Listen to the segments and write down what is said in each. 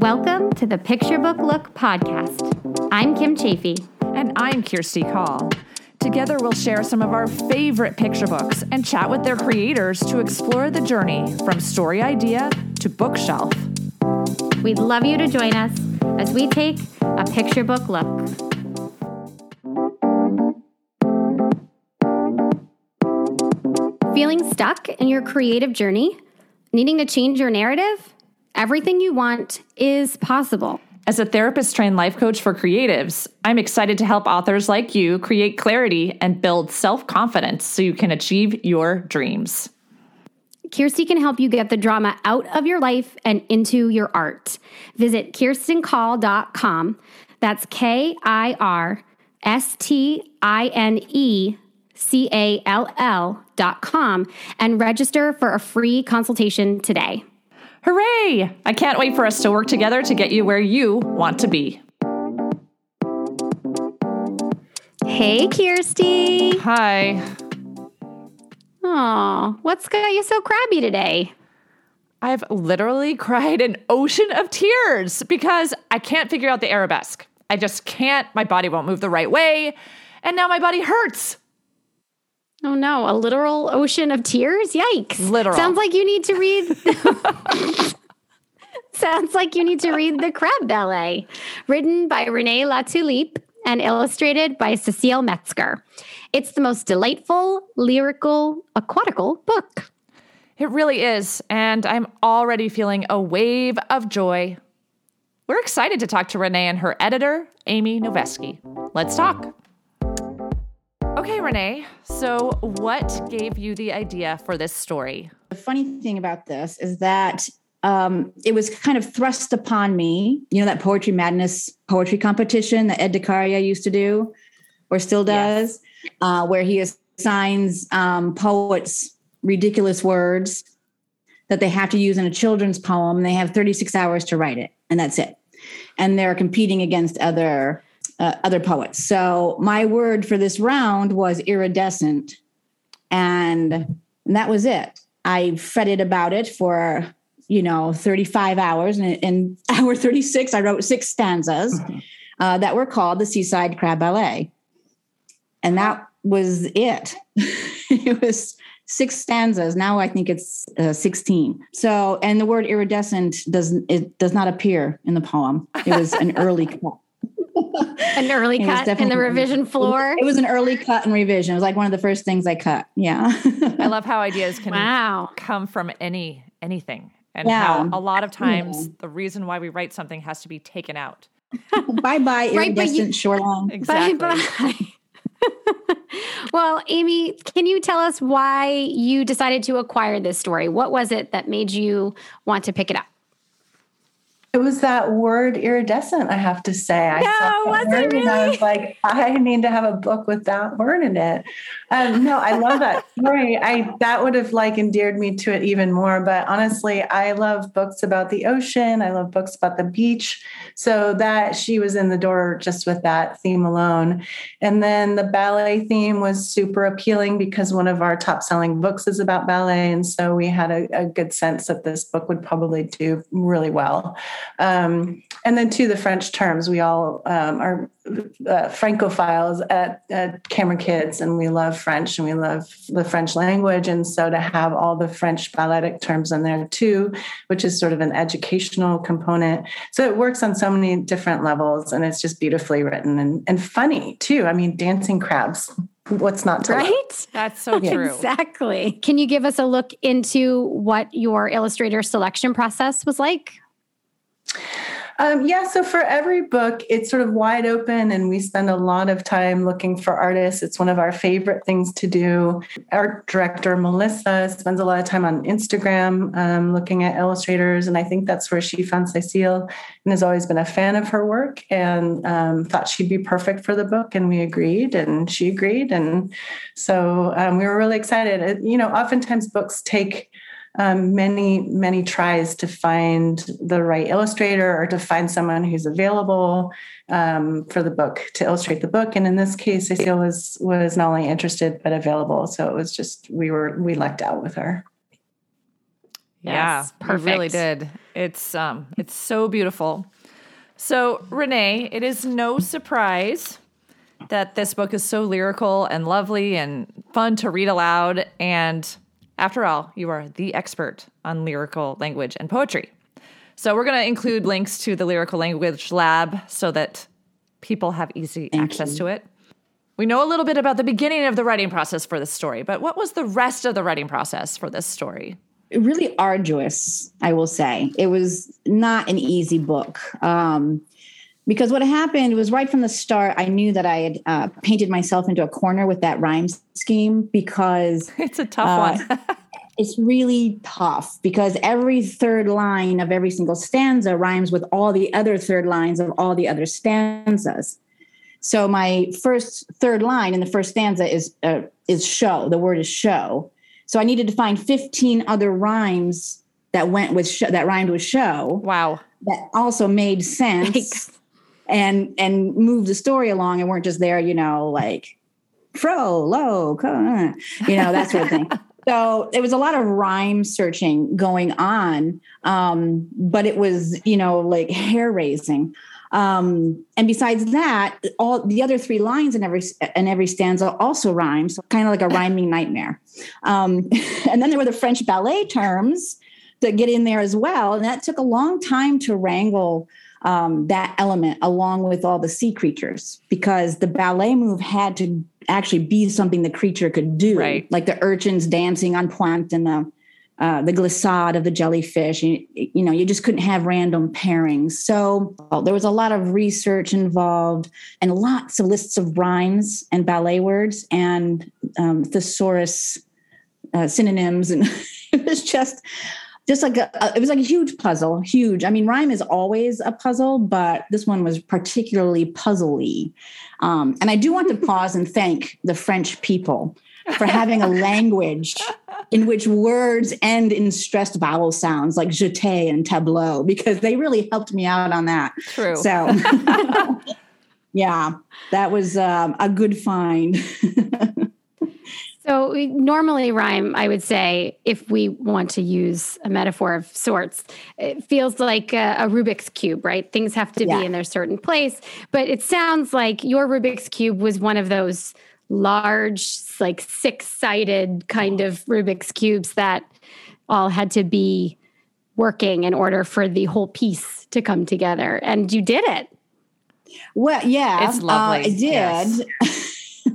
Welcome to the Picture Book Look podcast. I'm Kim Chaffee. And I'm Kirsti Call. Together, we'll share some of our favorite picture books and chat with their creators to explore the journey from story idea to bookshelf. We'd love you to join us as we take a picture book look. Feeling stuck in your creative journey? Needing to change your narrative? Everything you want is possible. As a therapist trained life coach for creatives, I'm excited to help authors like you create clarity and build self confidence so you can achieve your dreams. Kirsti can help you get the drama out of your life and into your art. Visit kirsticall.com. That's K I R S T I N E C A L L dot com and register for a free consultation today. Hooray! I can't wait for us to work together to get you where you want to be. Hey, Kirsti. Hi. Oh, what's got you so crabby today? I've literally cried an ocean of tears because I can't figure out the arabesque. I just can't. My body won't move the right way. And now my body hurts. Oh no, a literal ocean of tears? Yikes. Literal. Sounds like you need to read Sounds like you need to read The Crab Ballet, written by Renee LaTulippe and illustrated by Cecile Metzger. It's the most delightful, lyrical, aquatical book. It really is, and I'm already feeling a wave of joy. We're excited to talk to Renee and her editor, Amy Novesky. Let's talk. Okay, Renee, so what gave you the idea for this story? The funny thing about this is that um, it was kind of thrust upon me. You know that Poetry Madness poetry competition that Ed DeCaria used to do, or still does, yes. uh, where he assigns um, poets ridiculous words that they have to use in a children's poem. They have 36 hours to write it, and that's it. And they're competing against other uh, other poets. So my word for this round was iridescent, and, and that was it. I fretted about it for you know 35 hours, and in hour 36, I wrote six stanzas uh, that were called the Seaside Crab Ballet, and that was it. it was six stanzas. Now I think it's uh, 16. So, and the word iridescent doesn't, it does not appear in the poem. It was an early cut an early cut in the revision floor. It was an early cut and revision. It was like one of the first things I cut. Yeah. I love how ideas can wow. come from any anything. And yeah. how a lot of times yeah. the reason why we write something has to be taken out. bye bye, iridescent you, shoreline. Exactly. Bye bye. well, Amy, can you tell us why you decided to acquire this story? What was it that made you want to pick it up? It was that word iridescent, I have to say. I no, was it really? I was like, I need to have a book with that word in it. Um, no, I love that story. I that would have like endeared me to it even more. But honestly, I love books about the ocean. I love books about the beach. So that she was in the door just with that theme alone. And then the ballet theme was super appealing because one of our top selling books is about ballet. And so we had a, a good sense that this book would probably do really well. Um, and then to the French terms, we all um, are uh, Francophiles at, at Cameron Kids, and we love French and we love the French language. And so to have all the French balletic terms in there too, which is sort of an educational component. So it works on so many different levels, and it's just beautifully written and, and funny too. I mean, dancing crabs what's not to right love? that's so true exactly can you give us a look into what your illustrator selection process was like um, yeah, so for every book, it's sort of wide open, and we spend a lot of time looking for artists. It's one of our favorite things to do. Art director Melissa spends a lot of time on Instagram um, looking at illustrators, and I think that's where she found Cecile and has always been a fan of her work and um, thought she'd be perfect for the book. And we agreed, and she agreed. And so um, we were really excited. You know, oftentimes books take um, many, many tries to find the right illustrator or to find someone who's available um, for the book to illustrate the book. And in this case, Cecile was was not only interested but available. So it was just we were we lucked out with her. Yeah, yes, perfect. We really did. It's um it's so beautiful. So, Renee, it is no surprise that this book is so lyrical and lovely and fun to read aloud and after all, you are the expert on lyrical language and poetry. So, we're going to include links to the Lyrical Language Lab so that people have easy Thank access you. to it. We know a little bit about the beginning of the writing process for this story, but what was the rest of the writing process for this story? really arduous, I will say. It was not an easy book. Um, because what happened was right from the start, I knew that I had uh, painted myself into a corner with that rhyme scheme because It's a tough Uh, one. it's really tough because every third line of every single stanza rhymes with all the other third lines of all the other stanzas. So my first third line in the first stanza is uh, is show. The word is show. So I needed to find 15 other rhymes that went with show, that rhymed with show wow. that also made sense. And and move the story along and weren't just there, you know, like fro, low, you know, that sort of thing. So it was a lot of rhyme searching going on, um, but it was, you know, like hair raising. Um, and besides that, all the other three lines in every in every stanza also rhyme, so kind of like a rhyming nightmare. Um, and then there were the French ballet terms that get in there as well, and that took a long time to wrangle um, that element along with all the sea creatures because the ballet move had to actually be something the creature could do, Right. like the urchins dancing on Pointe and the uh, the glissade of the jellyfish. You, you know, you just couldn't have random pairings. So uh, there was a lot of research involved and lots of lists of rhymes and ballet words and um, thesaurus uh, synonyms, and it was just just like a, it was like a huge puzzle huge. I mean rhyme is always a puzzle but this one was particularly puzzly. Um, and i do want to pause and thank the french people for having a language in which words end in stressed vowel sounds like jeté and tableau because they really helped me out on that. True. so yeah that was um, a good find So we normally rhyme, I would say, if we want to use a metaphor of sorts, it feels like a, a Rubik's cube, right? Things have to Yeah. be in their certain place. But it sounds like your Rubik's cube was one of those large, like six-sided kind of Rubik's cubes that all had to be working in order for the whole piece to come together. And you did it. Well, yeah, It's lovely, Uh, I did, yes.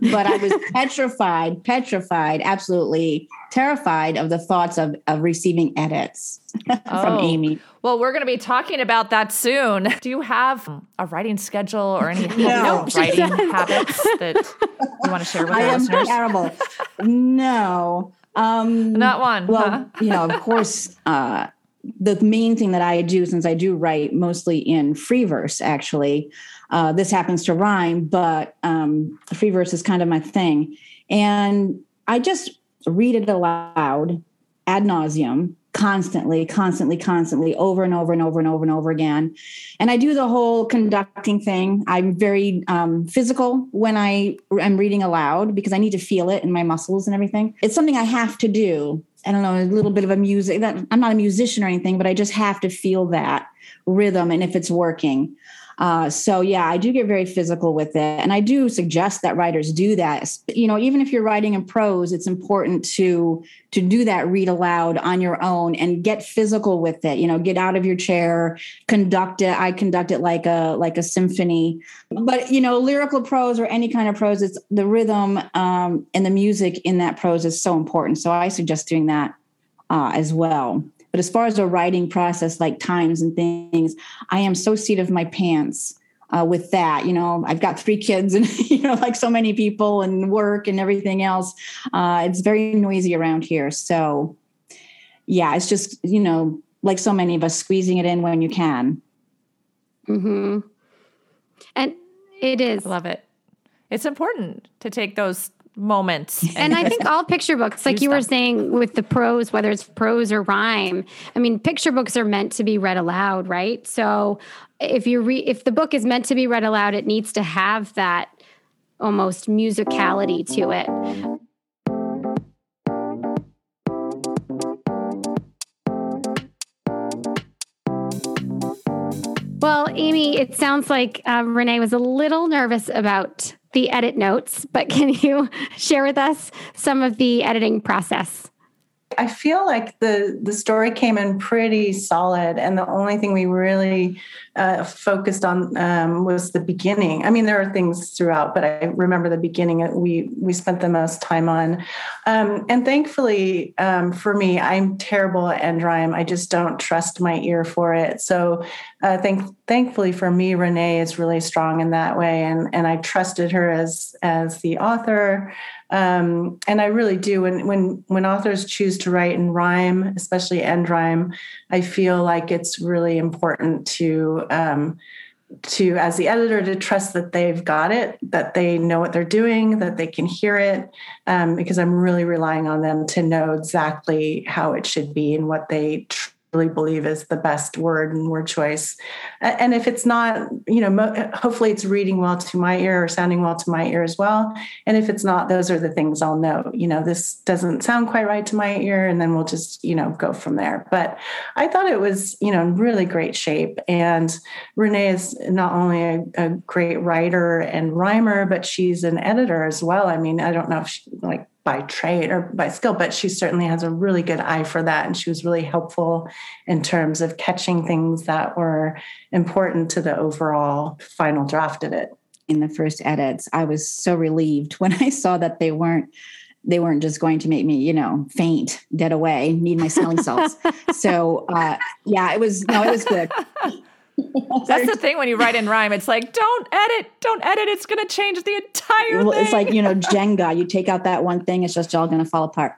but I was petrified, petrified, absolutely terrified of the thoughts of of receiving edits from Oh. Amy. Well, we're going to be talking about that soon. Do you have a writing schedule or any healthy No. writing habits that you want to share with us? I our am listeners? terrible. No, um, Not one. Well, huh? you know, of course, uh, the main thing that I do, since I do write mostly in free verse, actually, uh, this happens to rhyme, but um, free verse is kind of my thing. And I just read it aloud ad nauseum, constantly, constantly, constantly, over and over and over and over and over again. And I do the whole conducting thing. I'm very um, physical when I am reading aloud because I need to feel it in my muscles and everything. It's something I have to do. I don't know, a little bit of a music that I'm not a musician or anything, but I just have to feel that rhythm and if it's working. Uh, so yeah, I do get very physical with it, and I do suggest that writers do that. You know, even if you're writing in prose, it's important to to do that read aloud on your own and get physical with it. You know, get out of your chair, conduct it. I conduct it like a like a symphony. But you know, lyrical prose or any kind of prose, it's the rhythm um, and the music in that prose is so important. So I suggest doing that uh, as well. But as far as the writing process, like times and things, I am so seat of my pants uh, with that. You know, I've got three kids and, you know, like so many people and work and everything else. Uh, it's very noisy around here. So, yeah, it's just, you know, like so many of us, squeezing it in when you can. Mm-hmm. And it is. I love it. It's important to take those moments. And I think all picture books, like you were saying with the prose, whether it's prose or rhyme, I mean, picture books are meant to be read aloud, right? So if you read, if the book is meant to be read aloud, it needs to have that almost musicality to it. Well, Amy, it sounds like uh, Renee was a little nervous about the edit notes, but can you share with us some of the editing process? I feel like the the story came in pretty solid, and the only thing we really uh, focused on um, was the beginning. I mean, there are things throughout, but I remember the beginning that we we spent the most time on. Um, and thankfully, um, for me, I'm terrible at end rhyme. I just don't trust my ear for it. So, uh, thank thankfully for me, Renee is really strong in that way, and and I trusted her as as the author. Um, and I really do. When when when authors choose to write in rhyme, especially end rhyme, I feel like it's really important to um, to as the editor to trust that they've got it, that they know what they're doing, that they can hear it, um, because I'm really relying on them to know exactly how it should be and what they. Tr- really believe is the best word and word choice. And if it's not, you know, hopefully it's reading well to my ear or sounding well to my ear as well. And if it's not, those are the things I'll know. You know, this doesn't sound quite right to my ear, and then we'll just, you know, go from there. But I thought it was, you know, in really great shape. And Renee is not only a, a great writer and rhymer, but she's an editor as well. I mean, I don't know if she like by trade or by skill, but she certainly has a really good eye for that. And she was really helpful in terms of catching things that were important to the overall final draft of it. In the first edits, I was so relieved when I saw that they weren't they weren't just going to make me, you know, faint, dead away, need my smelling salts. so uh, yeah, it was no, it was good. That's the thing when you write in rhyme. It's like, don't edit, don't edit. It's going to change the entire well, thing. It's like, you know, Jenga. You take out that one thing, it's just all going to fall apart.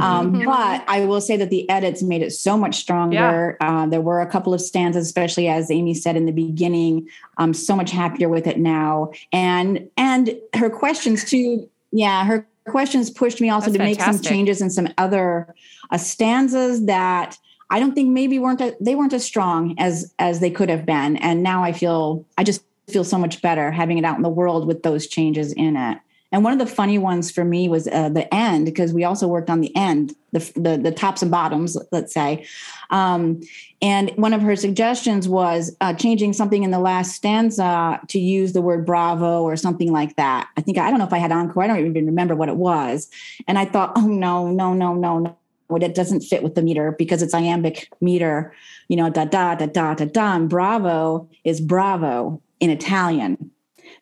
Um, mm-hmm. But I will say that the edits made it so much stronger. Yeah. Uh, there were a couple of stanzas, especially as Amy said in the beginning. I'm so much happier with it now. And and her questions too. Yeah, her questions pushed me also That's to fantastic. make some changes in some other uh, stanzas that – I don't think maybe weren't a, they weren't as strong as as they could have been. And now I feel I just feel so much better having it out in the world with those changes in it. And one of the funny ones for me was uh, the end because we also worked on the end, the, the, the tops and bottoms, let's say. Um, and one of her suggestions was uh, changing something in the last stanza to use the word bravo or something like that. I think I don't know if I had encore. I don't even remember what it was. And I thought, oh no, no, no, no, no it doesn't fit with the meter because it's iambic meter, you know, da da da da da da. And bravo is bravo in Italian.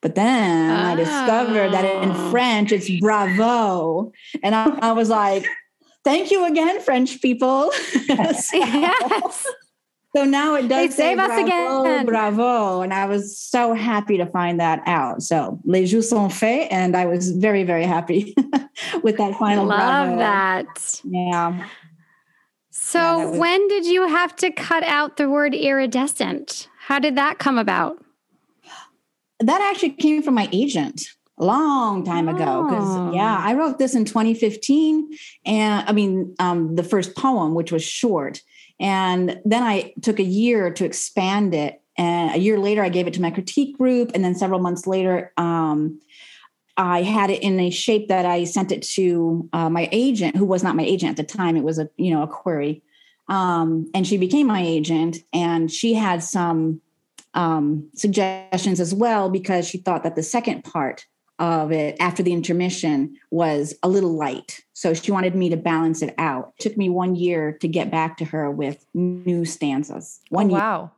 But then oh. I discovered that in oh. French it's bravo. And I, I was like, thank you again, French people. yes. So now it does they save us bravo, again. Bravo. And I was so happy to find that out. So les jeux sont faits. And I was very, very happy with that final Love bravo. that. Yeah. So yeah, was- when did you have to cut out the word iridescent? How did that come about? That actually came from my agent a long time ago because yeah i wrote this in 2015 and i mean um, the first poem which was short and then I took a year to expand it. And a year later, I gave it to my critique group. And then several months later, um, I had it in a shape that I sent it to uh, my agent, who was not my agent at the time. It was a you know a query, um, and she became my agent. And she had some um, suggestions as well because she thought that the second part of it after the intermission was a little light. So she wanted me to balance it out. It took me one year to get back to her with new stanzas. One oh, wow.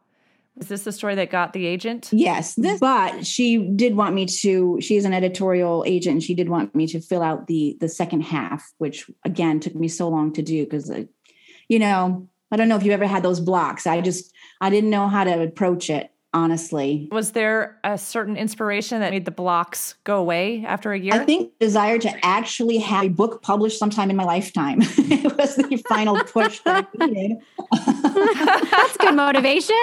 Is this the story that got the agent? Yes. This, but she did want me to, she is an editorial agent and she did want me to fill out the the second half, which again took me so long to do because uh, you know, I don't know if you ever had those blocks. I just I didn't know how to approach it honestly. Was there a certain inspiration that made the blocks go away after a year? I think desire to actually have a book published sometime in my lifetime. it was the final push that I needed. That's good motivation.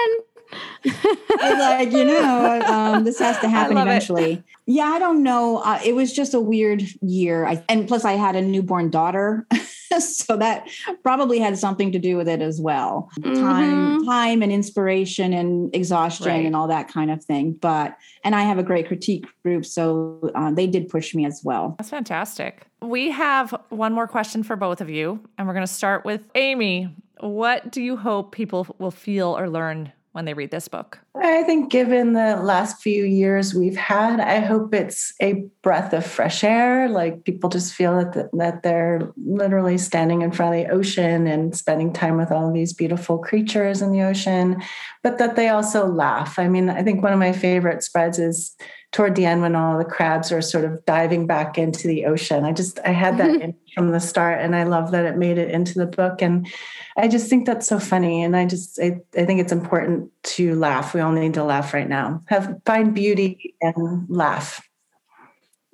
Like you know um, this has to happen eventually it. yeah i don't know. Uh, it was just a weird year. I, and plus i had a newborn daughter so that probably had something to do with it as well. Mm-hmm. time time and inspiration and exhaustion right. and all that kind of thing. But and i have a great critique group so uh, they did push me as well. That's fantastic. We have one more question for both of you and we're going to start with amy. What do you hope people will feel or learn when they read this book? I think, given the last few years we've had, I hope it's a breath of fresh air. Like people just feel that, that they're literally standing in front of the ocean and spending time with all these beautiful creatures in the ocean, but that they also laugh. I mean, I think one of my favorite spreads is toward the end when all the crabs are sort of diving back into the ocean. I just I had that from the start, and I love that it made it into the book. And I just think that's so funny, and I just I, I think it's important to laugh. We all need to laugh right now. Have find beauty and laugh.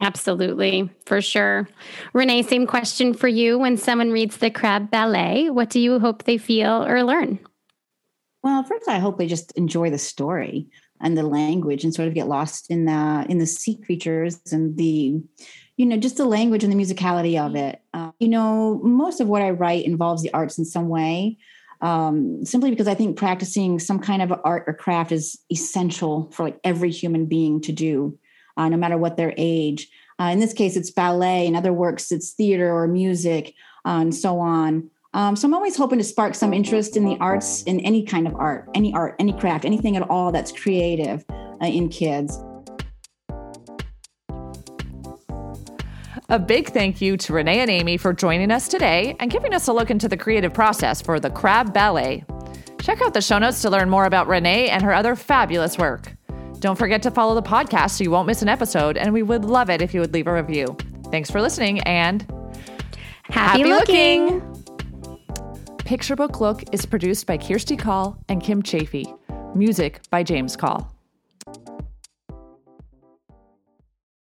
Absolutely, for sure. Renee, same question for you. When someone reads the Crab Ballet, what do you hope they feel or learn? Well, first, I hope they just enjoy the story and the language and sort of get lost in the in the sea creatures and the you know just the language and the musicality of it. Uh, you know most of what i write involves the arts in some way um, simply because i think practicing some kind of art or craft is essential for like every human being to do uh, no matter what their age. Uh, in this case it's ballet. In other works it's theater or music uh, and so on um, so I'm always hoping to spark some interest in the arts, in any kind of art, any art, any craft, anything at all that's creative uh, in kids. A big thank you to Renee and Amy for joining us today and giving us a look into the creative process for the Crab Ballet. Check out the show notes to learn more about Renee and her other fabulous work. Don't forget to follow the podcast so you won't miss an episode, and we would love it if you would leave a review. Thanks for listening and happy, happy looking. looking. Picture Book Look is produced by Kirsti Call and Kim Chaffee. Music by James Call.